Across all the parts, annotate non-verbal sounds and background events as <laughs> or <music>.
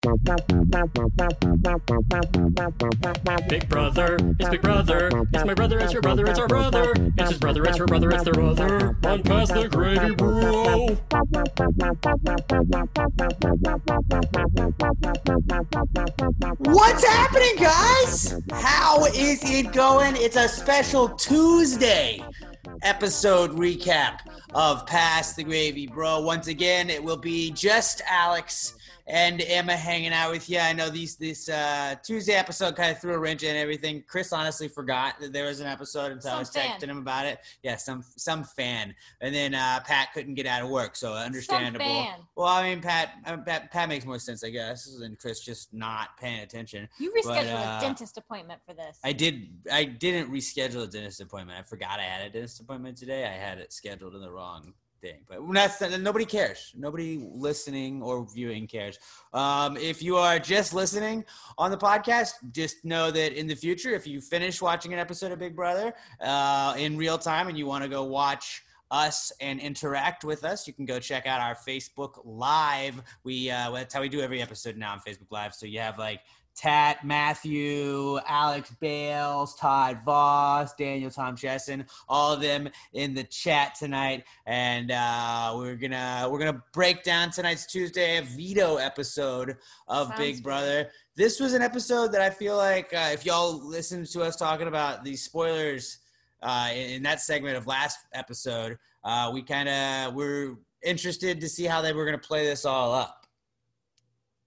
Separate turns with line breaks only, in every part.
Big brother, it's big brother. It's my brother, it's your brother, it's our brother. It's his brother, it's her brother, it's their brother. On pass the gravy, bro.
What's happening, guys? How is it going? It's a special Tuesday episode recap of Pass the Gravy, bro. Once again, it will be just Alex and Emma hanging out with you. I know these this uh, Tuesday episode kind of threw a wrench in everything. Chris honestly forgot that there was an episode until I was
fan.
texting him about it. Yeah, some some fan, and then uh, Pat couldn't get out of work, so understandable. Well, I mean, Pat, Pat Pat makes more sense, I guess, than Chris just not paying attention.
You rescheduled
uh,
a dentist appointment for this.
I did. I didn't reschedule a dentist appointment. I forgot I had a dentist appointment today. I had it scheduled in the wrong thing. But that's nobody cares. Nobody listening or viewing cares. Um, if you are just listening on the podcast, just know that in the future, if you finish watching an episode of Big Brother uh, in real time and you want to go watch us and interact with us, you can go check out our Facebook Live. We uh, that's how we do every episode now on Facebook Live. So you have like Tat, Matthew, Alex Bales, Todd Voss, Daniel Tom Chesson, all of them in the chat tonight, and uh, we're gonna we're gonna break down tonight's Tuesday veto episode of
Sounds
Big
good.
Brother. This was an episode that I feel like uh, if y'all listened to us talking about these spoilers uh, in, in that segment of last episode, uh, we kind of were interested to see how they were gonna play this all up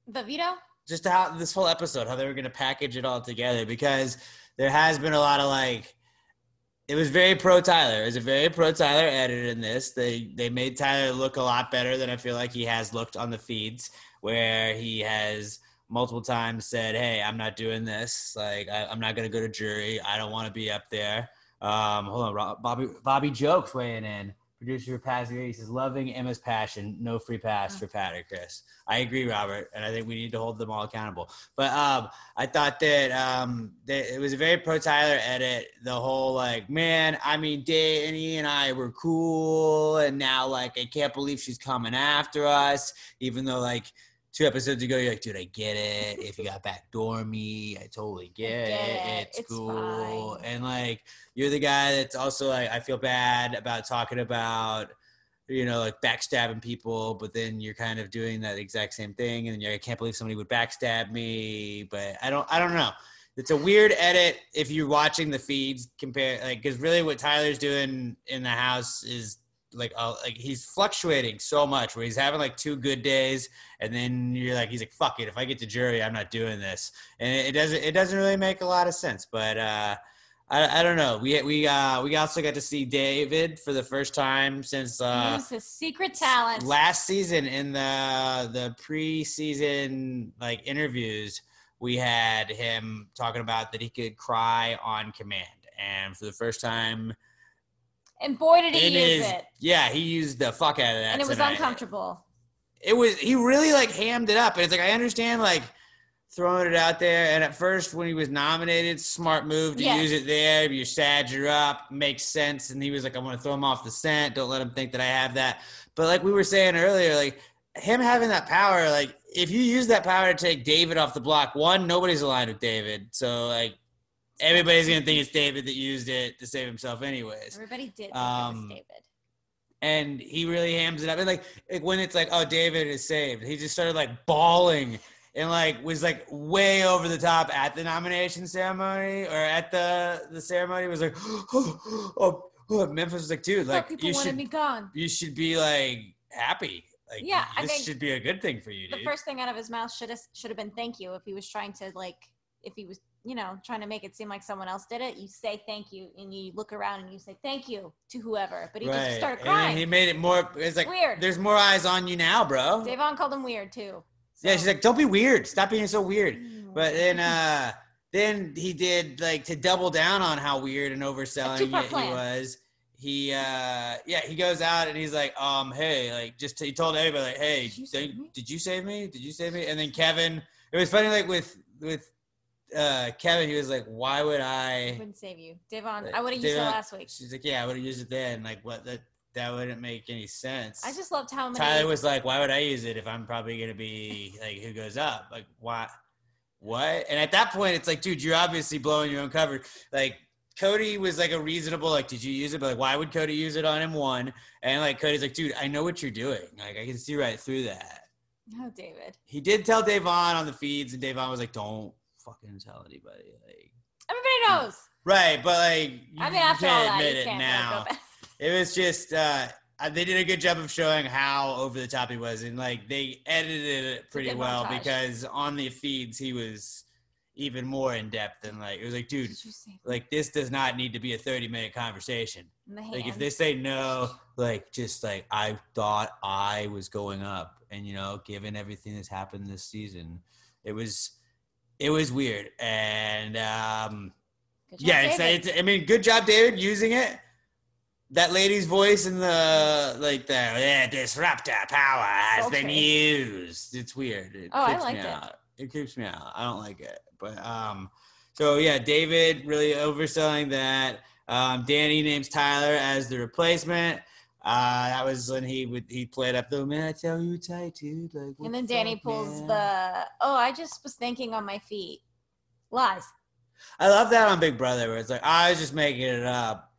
the veto?
Just how this whole episode, how they were going to package it all together because there has been a lot of like, it was very pro Tyler. It was a very pro Tyler edit in this. They they made Tyler look a lot better than I feel like he has looked on the feeds, where he has multiple times said, "Hey, I'm not doing this. Like, I, I'm not going to go to jury. I don't want to be up there." Um, hold on, Bobby Bobby Jokes weighing in. Producer for Pass He says, "Loving Emma's passion. No free pass for Pat or Chris." I agree, Robert, and I think we need to hold them all accountable. But um, I thought that, um, that it was a very pro Tyler edit. The whole like, man, I mean, Danny and I were cool, and now like I can't believe she's coming after us, even though like two episodes ago you're like, dude, I get it. If you got backdoor me, I totally get,
get
it.
it.
It's,
It's
cool,
fine.
and like you're the guy that's also like, I feel bad about talking about you know, like backstabbing people, but then you're kind of doing that exact same thing, and you're, I can't believe somebody would backstab me, but I don't, I don't know. It's a weird edit if you're watching the feeds compare, like, because really what Tyler's doing in the house is like, uh, like he's fluctuating so much, where he's having like two good days, and then you're like, he's like, fuck it, if I get to jury, I'm not doing this, and it, it doesn't, it doesn't really make a lot of sense, but. uh I, I don't know. We we uh we also got to see David for the first time since uh
Use his secret talent.
last season in the the preseason like interviews we had him talking about that he could cry on command and for the first time
and boy, did he
in
use
his
it.
yeah he used the fuck out of that
And it was
tonight.
uncomfortable.
it was he really like hammed it up and it's like i understand like throwing it out there and at first when he was nominated smart move to
Yes.
use it there you're sad you're up makes sense and he was like i want to throw him off the scent don't let him think that i have that but like we were saying earlier like him having that power like if you use that power to take david off the block one nobody's aligned with david so like everybody's gonna think it's david that used it to save himself anyways
Everybody did think it
Um,
was David.
and he really hams it up. And like, like when it's like, oh, David is saved, he just started like bawling and like was like way over the top at the nomination ceremony or at the the ceremony. Was like, <gasps> oh, oh, Memphis was like, dude, like
people
you
wanted
should
me gone.
you should be like happy. Like,
Yeah, I
this
think
should be a good thing for you,
The
dude.
first thing out of his mouth should have should have been thank you if he was trying to like if he was you know trying to make it seem like someone else did it. You say thank you and you look around and you say thank you to whoever. But he just started
And
crying.
he made it more. It's like
Weird.
There's more eyes on you now, bro.
Davon called him weird too.
Yeah, she's like, don't be weird. Stop being so weird.
Mm.
But then <laughs> uh then he did like to double down on how weird and overselling it he was. He uh yeah, he goes out and he's like, um, hey, like just he told everybody like, hey,
Did you
did, did you save me? Did you save me? And then Kevin, it was funny like with with uh Kevin, he was like, why would I
wouldn't save you,
Devon.
I would have used it last week.
She's like, yeah, I would have used it then. Like what that that wouldn't make any sense.
I just loved how many.
Tyler was like, "Why would I use it if I'm probably gonna be like who goes up? Like why? What?" And at that point, it's like, dude, you're obviously blowing your own cover. Like Cody was like a reasonable, like, did you use it? But like, why would Cody use it on him? One and like Cody's like, dude, I know what you're doing. Like I can see right through that.
oh, David.
He did tell Davon on the feeds, and Davon was like, "Don't fucking tell anybody." Like,
Everybody knows.
right, but like,
I mean,
you
after all
can't
that,
admit
you
it
can't
now.
Really.
It was just uh uh, they did a good job of showing how over the top he was, and like they edited it pretty well
montage.
because on the feeds he was even more in depth and like it was like, dude,
Did you say
like this does not need to be a thirty minute conversation. Like if they say no, like just like I thought I was going up, and you know, given everything that's happened this season, it was it was weird, and um yeah, it's, it's I mean, good job, David, using it. That lady's voice in the like the yeah, disruptor power has been used. It's weird. It
Oh, I liked
me
it.
out. It creeps me out. I don't like it. But um, so yeah, David really overselling that. Um, Danny names Tyler as the replacement. Uh, that was when he would he played up the man. I tell you tight, dude. Like,
and then Danny
fuck,
pulls
man?"
the. Oh, I just was thinking on my feet. Lies.
I love that on Big Brother, where it's like I was just making it up.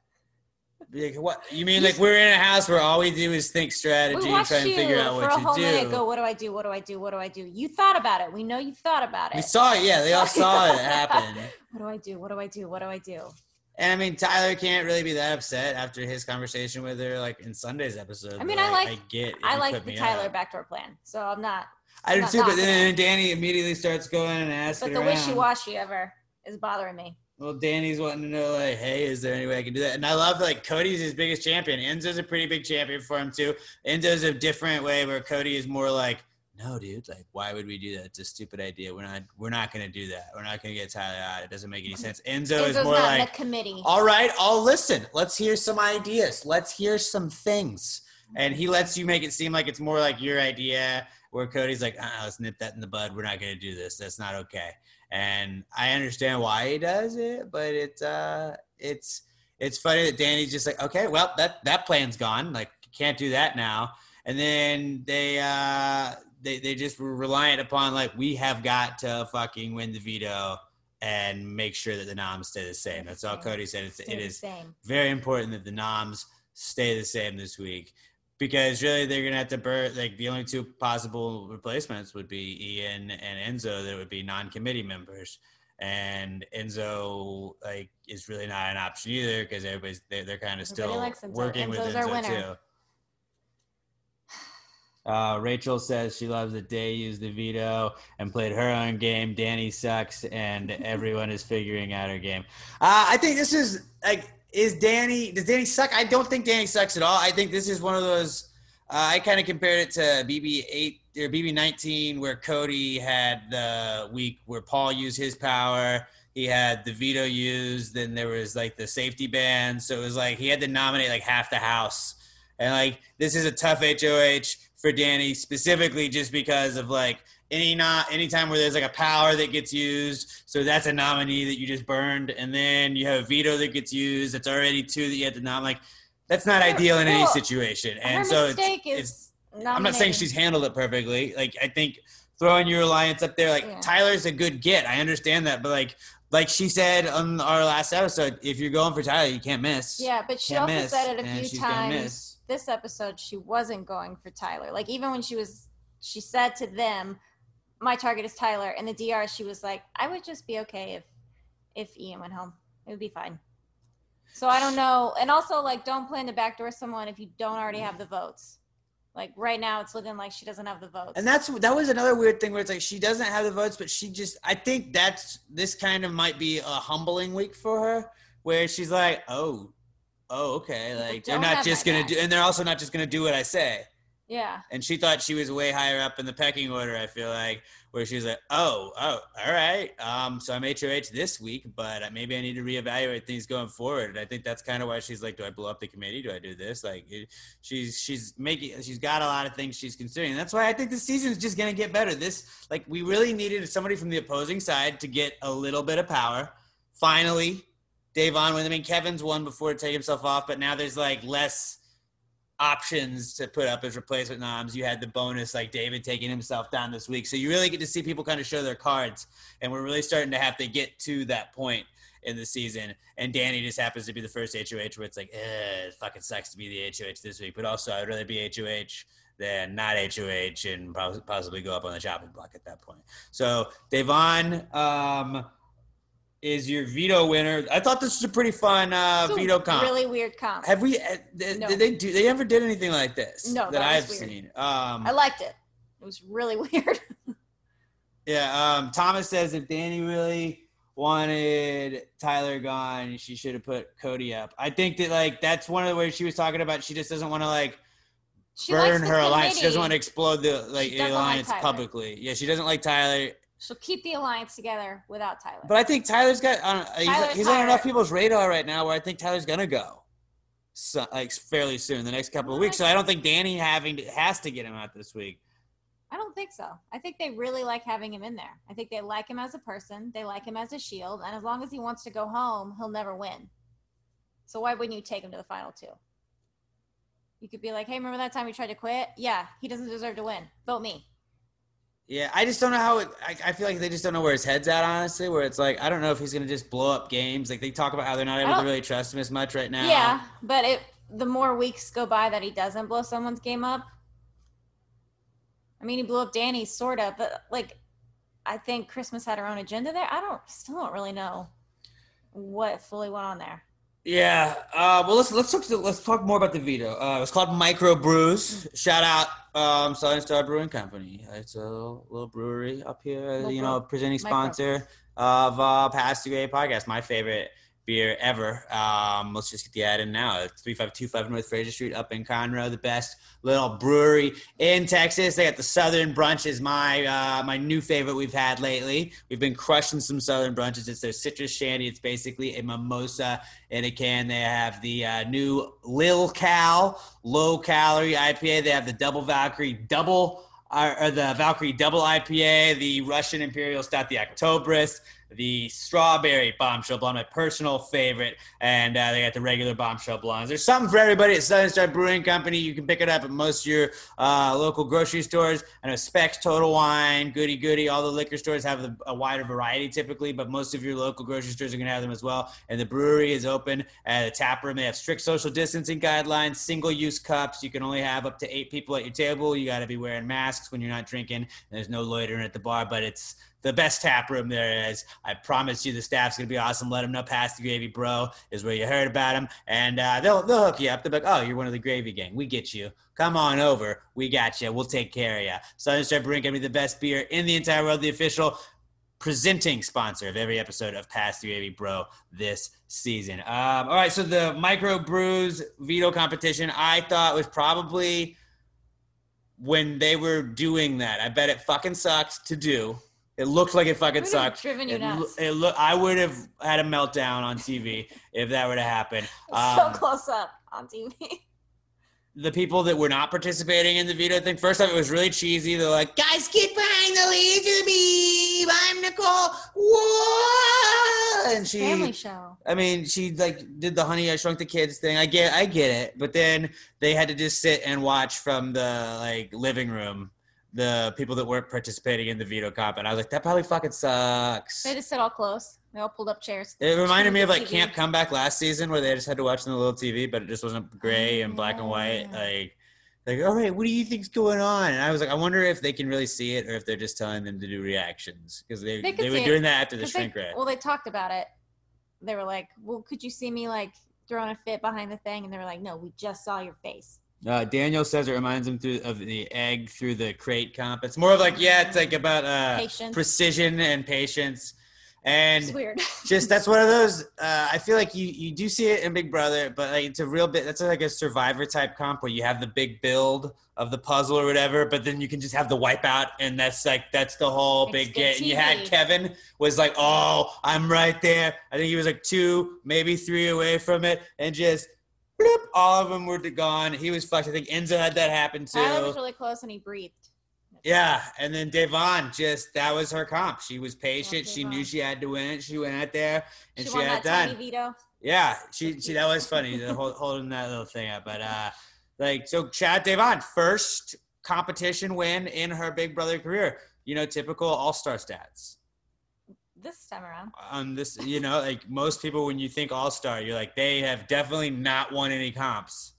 Like, what you mean? Like we're in a house where all we do is think strategy and try and figure out what to
whole minute.
do.
Go. What do I do? What do I do? What do I do? You thought about it. We know you thought about it.
we saw it. Yeah, they all saw it <laughs> happen.
What do I do? What do I do? What do I do?
And I mean, Tyler can't really be that upset after his conversation with her, like in Sunday's episode.
I mean, I like-
I get.
I like the Tyler backdoor plan. So I'm not.
I do too, but then. Danny immediately starts going and asking
But the wishy-washy ever is bothering me.
Well, Danny's wanting to know, like, hey, is there any way I can do that? And I love, like, Cody's his biggest champion. Enzo's a pretty big champion for him, too. Enzo's a different way where Cody is more like, no, dude, like, why would we do that? It's a stupid idea. We're not, we're not going to do that. We're not going to get Tyler out. It doesn't make any sense. Enzo is more like,
committee.
all right, I'll listen. Let's hear some ideas. Let's hear some things. And he lets you make it seem like it's more like your idea, where Cody's like, uh let's nip that in the bud. We're not going to do this. That's not okay. And I understand why he does it, but it's uh, it's it's funny that Danny's just like, okay, well that that plan's gone. Like, you can't do that now. And then they uh, they they just were reliant upon like we have got to fucking win the veto and make sure that the noms stay the same. That's all Cody said. It's,
Stay
it
same.
very important that the noms stay the same this week because really they're gonna have to burn like the only two possible replacements would be Ian and Enzo that would be non-committee members and Enzo like is really not an option either because everybody's they're, they're kind of still working with
Enzo's our
Enzo too. Uh, Rachel says she loves that Day used the veto and played her own game. Danny sucks, and everyone is figuring out her game. Uh, I think this is like, is Danny? Does Danny suck? I don't think Danny sucks at all. I think this is one of those. Uh, I kind of compared it to BB eight or BB nineteen, where Cody had the week where Paul used his power. He had the veto used. Then there was like the safety ban. So it was like he had to nominate like half the house. And like this is a tough HOH for Danny specifically just because of like any not anytime where there's like a power that gets used. So that's a nominee that you just burned, and then you have a veto that gets used. That's already two that you had to nominate. Like that's not
Her-
ideal in any situation. And so it's, it's. I'm not saying she's handled it perfectly. Like I think throwing your alliance up there, like
Yeah.
Tyler's a good get. I understand that, but like like she said on our last episode, if you're going for Tyler, you can't miss.
Yeah, but she
Can't
also
miss,
said it a few times. This episode, she wasn't going for Tyler. Like even when she was, she said to them, "My target is Tyler." and the DR, she was like, "I would just be okay if, if Ian went home. It would be fine." So I don't know. And also, like, don't plan to backdoor someone if you don't already have the votes. Like right now, it's looking like she doesn't have the votes.
And that's that was another weird thing where it's like she doesn't have the votes, but she just I think that's this kind of might be a humbling week for her, where she's like, oh, oh, okay, like they're
don't
just gonna
back.
do, and they're also not just gonna do what I say.
yeah.
And she thought she was way higher up in the pecking order. I feel like where she's like, oh, oh, all right, um, so I'm HOH this week, but maybe I need to reevaluate things going forward. And I think that's kind of why she's like, do I blow up the committee? Do I do this? Like, it, she's she's making she's got a lot of things she's considering. That's why I think the season is just gonna get better. This like we really needed somebody from the opposing side to get a little bit of power. Finally, Davon with. I mean, Kevin's won before to take himself off, but now there's like less options to put up as replacement noms. You had the bonus like David taking himself down this week. So you really get to see people kind of show their cards. And we're really starting to have to get to that point in the season. And Danny just happens to be the first HOH where it's like, it fucking sucks to be the HOH this week. But also, I'd rather be HOH than not HOH and possibly go up on the chopping block at that point. So Devon um, is your veto winner. I thought this was a pretty fun uh,
It's
veto comp.
Really weird comp.
Have we? uh, Did,
No.
did they do? They ever did anything like this?
No,
that,
that
I've
weird.
seen. Um,
I liked it. It was really <laughs> weird.
yeah. Um, Thomas says if Danny really wanted Tyler gone, she should have put Cody up. I think that like that's one of the ways she was talking about. She just doesn't want to like
She
burn her alliance. She doesn't want to explode the like
doesn't like
alliance publicly. Yeah, she doesn't like Tyler.
She'll keep the alliance together without Tyler.
But I think Tyler's got. I don't, he's,
Tyler's
he's on enough people's radar right now where I think Tyler's gonna go, so, like fairly soon, the next couple of weeks. So I don't think Danny having to, has to get him out this week.
I don't think so. I think they really like having him in there. I think they like him as a person. They like him as a shield. And as long as he wants to go home, he'll never win. So why wouldn't you take him to the final two? You could be like, hey, remember that time you tried to quit? Yeah, he doesn't deserve to win. Vote me.
Yeah, I just don't know how it. I, I feel like they just don't know where his head's at, honestly. Where it's like I don't know if he's gonna just blow up games. Like they talk about how they're not able to
oh.
really trust him as much right now.
Yeah, but it the more weeks go by that he doesn't blow someone's game up. I mean, he blew up Danny's sort of, but like, I think Christmas had her own agenda there. I don't, still don't really know what fully went on there.
Yeah. Uh, well, let's let's talk let's talk more about the veto. Uh, it's called Micro Brews. Shout out um, Southern Star Brewing Company. It's a little, little brewery up here.
Little
you know, presenting
micro.
sponsor of uh, Pass the Gravy podcast. My favorite beer ever. Um, let's just get the ad in now. 3525 North Frazier Street up in Conroe, the best little brewery in Texas. They got the Southern Brunch is my uh, my new favorite we've had lately. We've been crushing some Southern Brunches. It's their citrus shandy. It's basically a mimosa in a can. They have the uh, new Lil Cal low calorie IPA. They have the Double Valkyrie double or, or the Valkyrie double IPA, the Russian Imperial Stout, the Octoberist, the Strawberry Bombshell Blonde, my personal favorite, and uh, they got the regular Bombshell Blondes. There's something for everybody at Southern Star Brewing Company. You can pick it up at most of your uh, local grocery stores. I know Specs, Total Wine, Goody Goody, all the liquor stores have the, a wider variety typically, but most of your local grocery stores are going to have them as well. And the brewery is open at a tap room. They have strict social distancing guidelines, single use cups. You can only have up to eight people at your table. You got to be wearing masks when you're not drinking. There's no loitering at the bar, but it's the best tap room there is. I promise you, the staff's gonna be awesome. Let them know Pass the Gravy Bro is where you heard about them, and uh, they'll they'll hook you up. They're like, oh, you're one of the Gravy Gang. We get you. Come on over. We got you. We'll take care of you. Southern Star Brewing Company, the best beer in the entire world. The official presenting sponsor of every episode of Pass the Gravy Bro this season. Um, all right, so the micro brews veto competition, I thought was probably when they were doing that. I bet it fucking sucked to do. It looked like it fucking sucked.
driven you
It,
nuts.
it look, I would have had a meltdown on TV if that were to happen.
so
Um,
close up on TV.
the people that were not participating in the veto thing, first off, it was really cheesy. They're like, guys, get behind the laser beam. I'm Nicole. Whoa! And she,
Family show.
I mean, she like did the Honey I Shrunk the Kids thing. I get, I get it. But then they had to just sit and watch from the like living room the people that weren't participating in the veto comp, and I was like, that probably fucking sucks.
They just sit all close. They all pulled up chairs.
It reminded me of like
TV.
Camp Comeback last season where they just had to watch on the little TV, but it just wasn't gray and black and white.
Yeah.
Like, like, all right, what do you think's going on? And I was like, I wonder if they can really see it or if they're just telling them to do reactions because they
They
they, were
see it,
doing that after the shrink ray.
Well, they talked about it. They were like, "Well, could you see me like throwing a fit behind the thing?" And they were like, "No, we just saw your face."
Uh, Daniel says it reminds him through of the egg through the crate comp. It's more of like yeah, it's like about uh, precision and patience. And
It's weird. <laughs>
just that's one of those uh, i feel like you you do see it in big brother but like it's a real bit that's like a survivor type comp where you have the big build of the puzzle or whatever but then you can just have the wipeout and that's like that's the whole
It's
big get and you had kevin was like oh i'm right there i think he was like two maybe three away from it and just bloop, all of them were gone he was fucked i think enzo had that happen too
Tyler was really close and he breathed.
yeah, and then Devon just that was her comp. She was patient.
Love
She knew she had to win it. She went out there and
She,
she, had
that
done. Yeah, she she that was funny the <laughs> whole, holding that little thing up. But uh, Like, so Chad Devon, first competition win in her Big Brother career. You know, typical All Star stats.
This time around.
On this, you know, like most people, when you think All Star, you're like they have definitely not won any comps.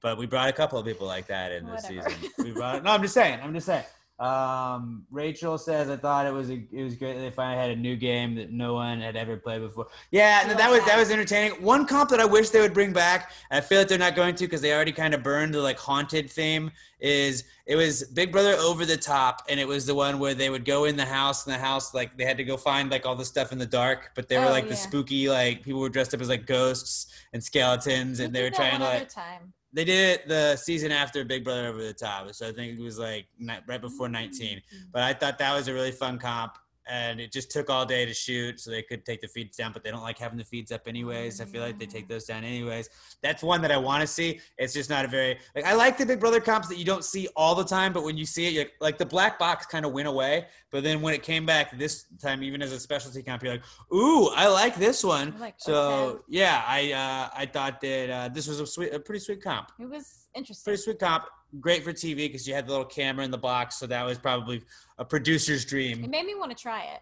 But we brought a couple of people like that in this
Whatever.
season. We brought. No, I'm just saying. I'm just saying. Um, Rachel says I thought it was a, it was great that they finally had a new game that no one had ever played before. Yeah,
I
that was that was entertaining. One comp that I wish they would bring back. I feel like they're not going to because they already kind of burned the like haunted theme. Is it was Big Brother over the top, and it was the one where they would go in the house, and the house like they had to go find like all the stuff in the dark, but they were
Oh,
like the spooky like people were dressed up as like ghosts and skeletons,
We
and they were trying to like
time.
They did it the season after Big Brother Over the Top, so I think it was like right before 19. Mm-hmm. But I thought that was a really fun comp, and it just took all day to shoot, so they could take the feeds down. But they don't like having the feeds up anyways. I feel like they take those down anyways. That's one that I want to see. It's just not a very like I like the Big Brother comps that you don't see all the time, but when you see it, you're like, like the black box kind of went away. But then when it came back this time, even as a specialty comp, you're like, ooh, I like this one.
Like
so
O10.
yeah, I uh, I thought that uh, this was a sweet, a pretty sweet comp
It was interesting.
pretty sweet comp. Great for TV because you had the little camera in the box, so that was probably a producer's dream.
It made me want to try it.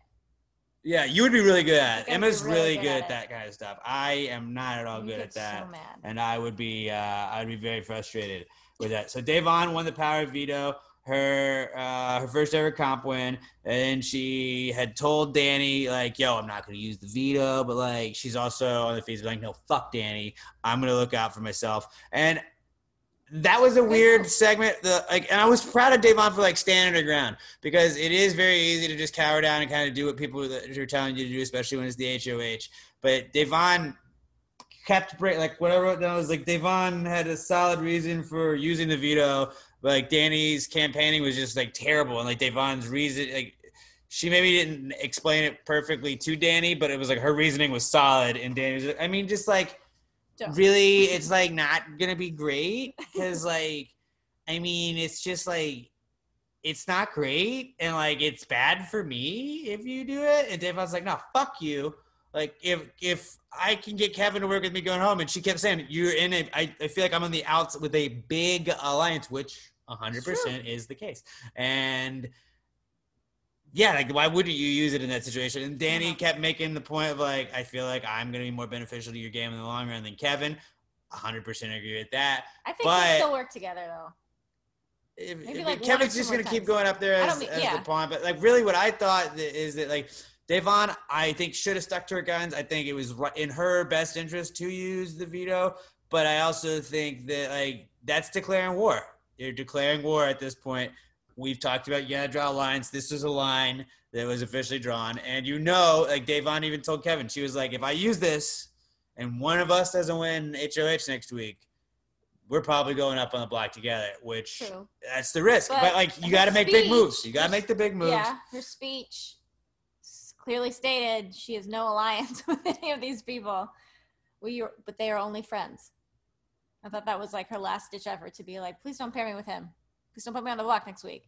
Yeah, you would be really good at it. Emma's really,
really
good,
good
at
at
that kind of stuff. I am not at all
You
good at that,
So
and I would be uh, I would be very frustrated with that. So Davon won the power of veto. Her uh, her first ever comp win, and she had told Danny like, "Yo, I'm not gonna use the veto," but like she's also on the feeds like, "No, fuck Danny, I'm gonna look out for myself." And that was a weird segment. The like, and I was proud of Davon for like standing her ground because it is very easy to just cower down and kind of do what people are telling you to do, especially when it's the HOH. But Davon kept break like what I wrote down was like Davon had a solid reason for using the veto. But like Danny's campaigning was just like terrible, and like Davon's reason like. She maybe didn't explain it perfectly to Danny, but it was like her reasoning was solid, and Danny was. I mean, just like
Don't.
really <laughs> it's like not gonna be great? Because like i mean it's just like it's not great and like it's bad for me if you do it. And Dave, I was like no fuck you. Like if if i can get kevin to work with me going home and she kept saying you're in a i, I feel like i'm on the outs with a big alliance which 100% is the case. And yeah, like why wouldn't you use it in that situation? And Danny kept making the point of like, I feel like I'm gonna be more beneficial to your game in the long run than Kevin. 100% agree with that.
I think
but-
they still work together though.
If,
Maybe,
if-
like,
Kevin's just gonna keep going up there as,
mean-
as
yeah.
the pawn, but like really, what I thought is that like Devon, I think should have stuck to her guns. I think it was in her best interest to use the veto, but I also think that like that's declaring war. You're declaring war at this point. We've talked about you gotta draw lines. This was a line that was officially drawn, and you know, like Davon even told Kevin, she was like, if I use this, and one of us doesn't win HOH next week, we're probably going up on the block together. Which
True.
that's the risk. But,
But
like you got to make big moves. You got to make the big moves.
Yeah, her speech clearly stated she has no alliance <laughs> with any of these people. We, but they are only friends. I thought that was like her last ditch effort to be like, please don't pair me with him. Please don't put me on the block next week.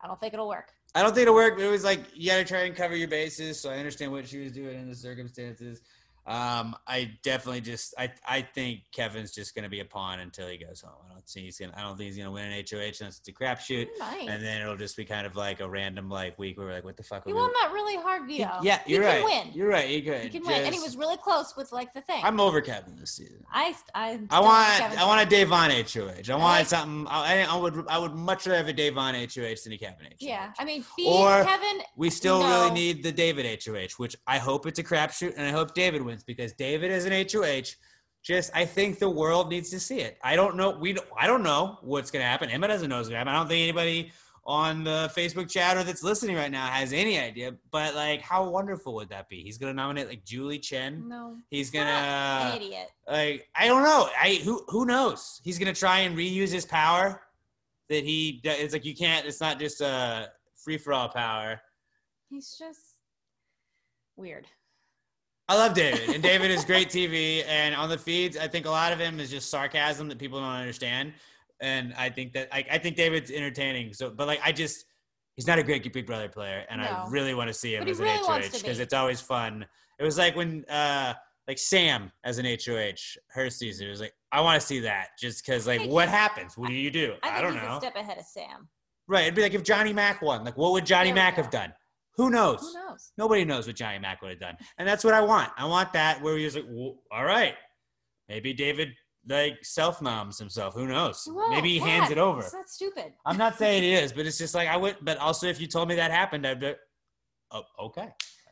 I don't think it'll work.
I don't think it'll work. But it was like you got to try and cover your bases. So I understand what she was doing in the circumstances. Um, I definitely just I I think Kevin's just gonna be a pawn until he goes home. I don't see he's gonna I don't think he's gonna win an HOH unless it's a crapshoot.
He might.
And then it'll just be kind of like a random like week where we're like, what the fuck?
he
are we
won that really hard
He- yeah, you're
can
right.
win.
You're right. He could.
he can win, and he was really close with like the thing.
I'm over Kevin this season.
I I
I want
Kevin
I want a. Davon HOH. I want
like-
something. I, I would I would much rather have a Davon HOH than a Kevin HOH.
Yeah, I mean,
Or-
Kevin.
We still
No.
really need the David HOH, which I hope it's a crapshoot, and I hope David wins because David is an HOH. Just, I think the world needs to see it. I don't know. We, don't, I don't know what's gonna happen. Emma doesn't know what's gonna happen. I don't think anybody on the Facebook chat or that's listening right now has any idea. But like, how wonderful would that be? He's gonna nominate like Julie Chen.
No,
He's gonna
idiot.
like, I don't know. I who who knows? He's gonna try and reuse his power. That he, it's like you can't. It's not just a free for all power.
He's just weird.
I love David, and David is great TV. And on the feeds, I think a lot of him is just sarcasm that people don't understand. And I think that I, I think David's entertaining. So, but like, I just he's not a great Big Brother player, and I really want to see him as
really
an HOH because it's always fun. It was like when uh like Sam as an HOH, her season it was like I want to see that just because like what happens? What do you do?
I
I,
think
don't know.
a step ahead of Sam.
Right? It'd be like if Johnny Mac won. Like what would Johnny Mac
go.
have done? Who knows?
Who knows?
Nobody knows what Johnny Mac would have done, and that's what I want. I want that where he's like, well, all right, maybe David like self noms himself. Who knows? Maybe he hands it over.
It's not stupid.
I'm not <laughs> saying it is, but it's just like I would. But also, if you told me that happened, I'd be, oh, okay,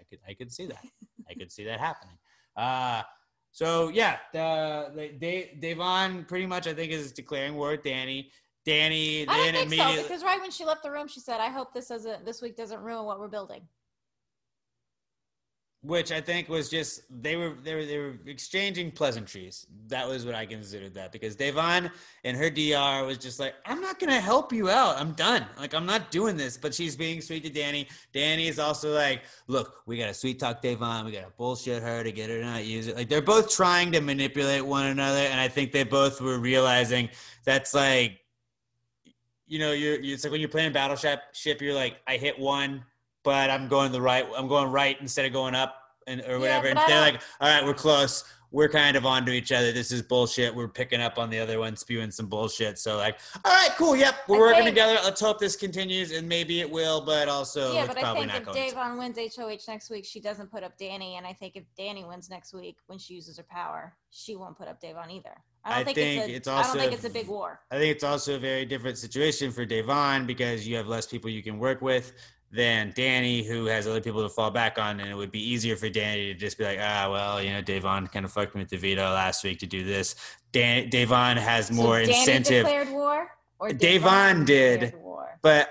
I could, I could see that. I could see that happening. <laughs> Uh, so yeah, the, the Dave, Davon pretty much, I think, is declaring war at Danny. Danny
I
then
don't think
immediately.
so because right when she left the room, she said, "I hope this doesn't this week doesn't ruin what we're building."
which I think was just they were they were they were exchanging pleasantries. That was what I considered that because Devon and her DR was just like, I'm not gonna help you out. I'm done. Like I'm not doing this. But she's being sweet to Danny. Danny is also like, look, we gotta sweet talk Devon. We gotta bullshit her to get her to not use it. Like they're both trying to manipulate one another, and I think they both were realizing that's like, you know, you're it's like when you're playing Battleship, ship, you're like, I hit one but I'm going the right. I'm going right instead of going up and or whatever.
but
and they're like, all right, we're close. We're kind of onto each other. This is bullshit. We're picking up on the other one, spewing some bullshit. So like, all right, cool. Yep, we're
I
working
think-
together. Let's hope this continues, and maybe it will. But also,
yeah,
it's
but I
probably
think
not
if
going. to.
Davon wins HOH next week, she doesn't put up Danny, and I think if Danny wins next week when she uses her power, she won't put up Dave on either. I don't
I
think,
think
it's a.
it's
I don't think it's a big war.
I think it's also a very different situation for Devon because you have less people you can work with than Danny, who has other people to fall back on, and it would be easier for Danny to just be like, ah, well, you know, Devon kind of fucked me with the veto last week to do this. Dan- Devon has more
so Danny
incentive,
declared war, or
Davon did.
War.
but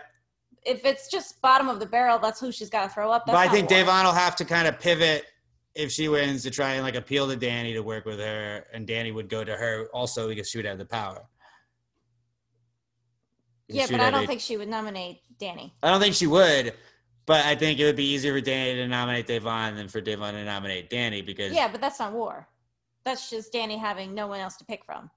If it's just bottom of the barrel, that's who she's got to throw up. That's
but I think. Devon will have to kind of pivot if she wins to try and like appeal to Danny to work with her, and Danny would go to her also because she would have the power.
Yeah, but I don't
a-
think she would nominate Danny.
I don't think she would, but I think it would be easier for Danny to nominate Devon than for Devon to nominate Danny because
Yeah, but that's not war. That's just Danny having no one else to pick from.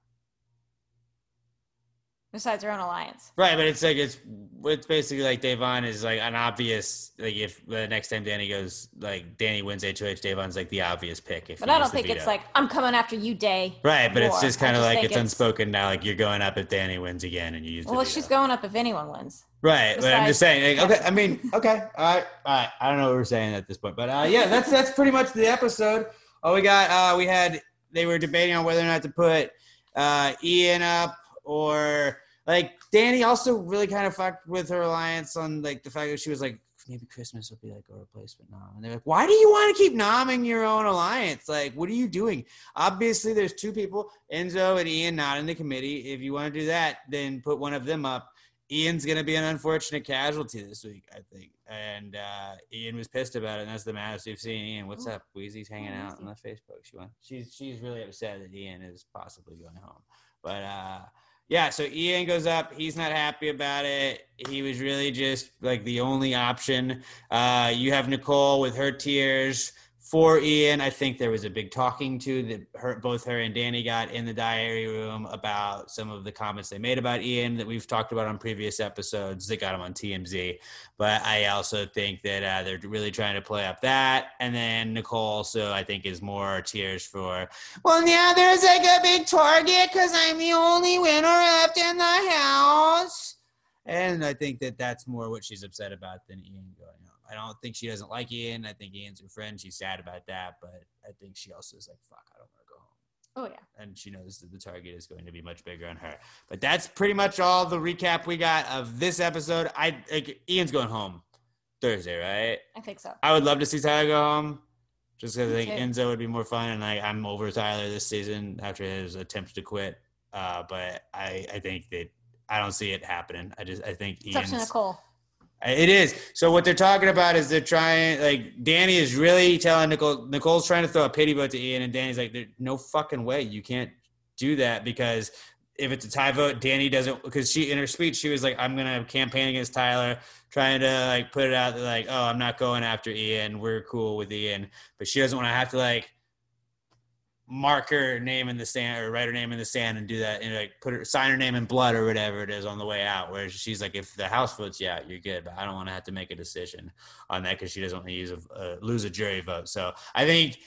Besides her own alliance.
right. But it's like it's it's basically like Devon is like an obvious like if the next time Danny goes like Danny wins HOH, Devon's like the obvious pick. If
But I don't think it's like, I'm coming after you, Day.
right. But it's just kind of like
think
it's, unspoken now. Like you're going up if Danny wins again, and you use
Well, she's going up if anyone wins.
Right, but I'm just saying. Like, okay, I mean, okay, all right, all right. I don't know what we're saying at this point, but uh, yeah, that's that's pretty much the episode. Oh, we got uh, we had they were debating on whether or not to put uh, Ian up or like Danny also really kind of fucked with her alliance on like the fact that she was like maybe Christmas will be like a replacement nom, and they're like, why do you want to keep nomming your own alliance? Like, what are you doing? Obviously, there's two people, Enzo and Ian, not in the committee. If you want to do that, then put one of them up. Ian's going to be an unfortunate casualty this week, I think. And uh, Ian was pissed about it, and that's the maddest we've seen. Ian, what's
Ooh.
up? Wheezy's hanging
Oh,
out on the Facebook. She went. She's she's really upset that Ian is possibly going home. But uh, yeah, so Ian goes up. He's not happy about it. He was really just like the only option. Uh, you have Nicole with her tears for Ian. I think there was a big talking to that her, both her and Danny got in the diary room about some of the comments they made about Ian that we've talked about on previous episodes that got him on TMZ. But I also think that uh, they're really trying to play up that. And then Nicole also, I think, is more tears for, well, now there's like a big target because I'm the only winner left in the house. And I think that that's more what she's upset about than Ian. I don't think she doesn't like Ian. I think Ian's her friend. She's sad about that, but I think she also is like, "Fuck, I don't want to go home."
Oh, yeah.
And she knows that the target is going to be much bigger on her. But that's pretty much all the recap we got of this episode. I like, Ian's going home Thursday, right?
I think so.
I would love to see Tyler go home, just because I think
too.
Enzo would be more fun, and like I'm over Tyler this season after his attempt to quit. Uh, but I, I think that I don't see it happening. I just I think Ian's
Nicole.
It is. So what they're talking about is they're trying like Danny is really telling Nicole Nicole's trying to throw a pity vote to Ian and Danny's like, "There's no fucking way you can't do that because if it's a tie vote, Danny doesn't because she in her speech she was like, I'm gonna campaign against Tyler, trying to like put it out there like, oh, I'm not going after Ian. We're cool with Ian, but she doesn't want to have to like mark her name in the sand or write her name in the sand and do that and like put her sign her name in blood or whatever it is on the way out. where she's like, if the house votes you out, you're good, but I don't want to have to make a decision on that because she doesn't want to use a uh, lose a jury vote. So I think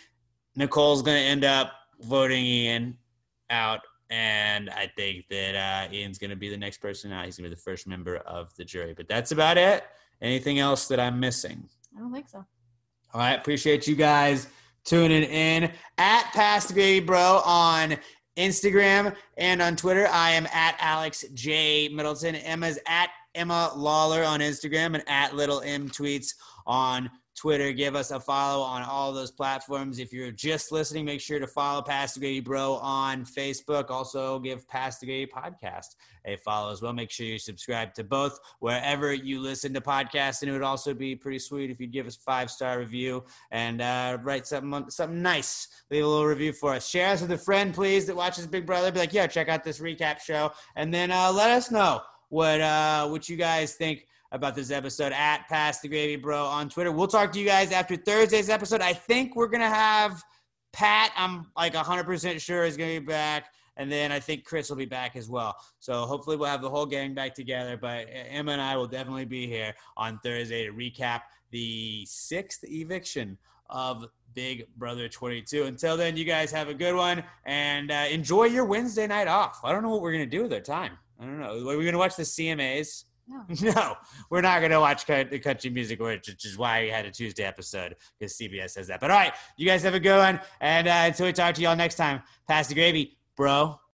Nicole's going to end up voting Ian out. And I think that uh, Ian's going to be the next person out. He's going to be the first member of the jury. But that's about it. Anything else that I'm missing?
I don't think so.
All right. Appreciate you guys tuning in at Pass Gravy Bro on Instagram and on Twitter. I am at Alex J Middleton. Emma's at Emma Lawler on Instagram and at Little Em Tweets on Twitter. Give us a follow on all those platforms. If you're just listening, make sure to follow Pass the Bro on Facebook. Also, give Pass the Gravy Podcast a follow as well. Make sure you subscribe to both wherever you listen to podcasts. And it would also be pretty sweet if you'd give us five star review and uh, write something something nice. Leave a little review for us. Share us with a friend, please, that watches Big Brother. Be like, yeah, check out this recap show, and then uh, let us know what uh, what you guys think about this episode at Pass the Gravy Bro on Twitter. We'll talk to you guys after Thursday's episode. I think we're gonna have Pat. I'm like 100% sure is gonna be back. And then I think Chris will be back as well. So hopefully we'll have the whole gang back together. But Emma and I will definitely be here on Thursday to recap the sixth eviction of Big Brother 22. Until then, you guys have a good one and uh, enjoy your Wednesday night off. I don't know what we're gonna do with our time. I don't know. Are we gonna watch the CMAs? <laughs>
No.
We're not going to watch the country music, which which is why we had a Tuesday episode because CBS says that. But all right, you guys have a good one. And uh, until we talk to y'all next time, pass the gravy, bro.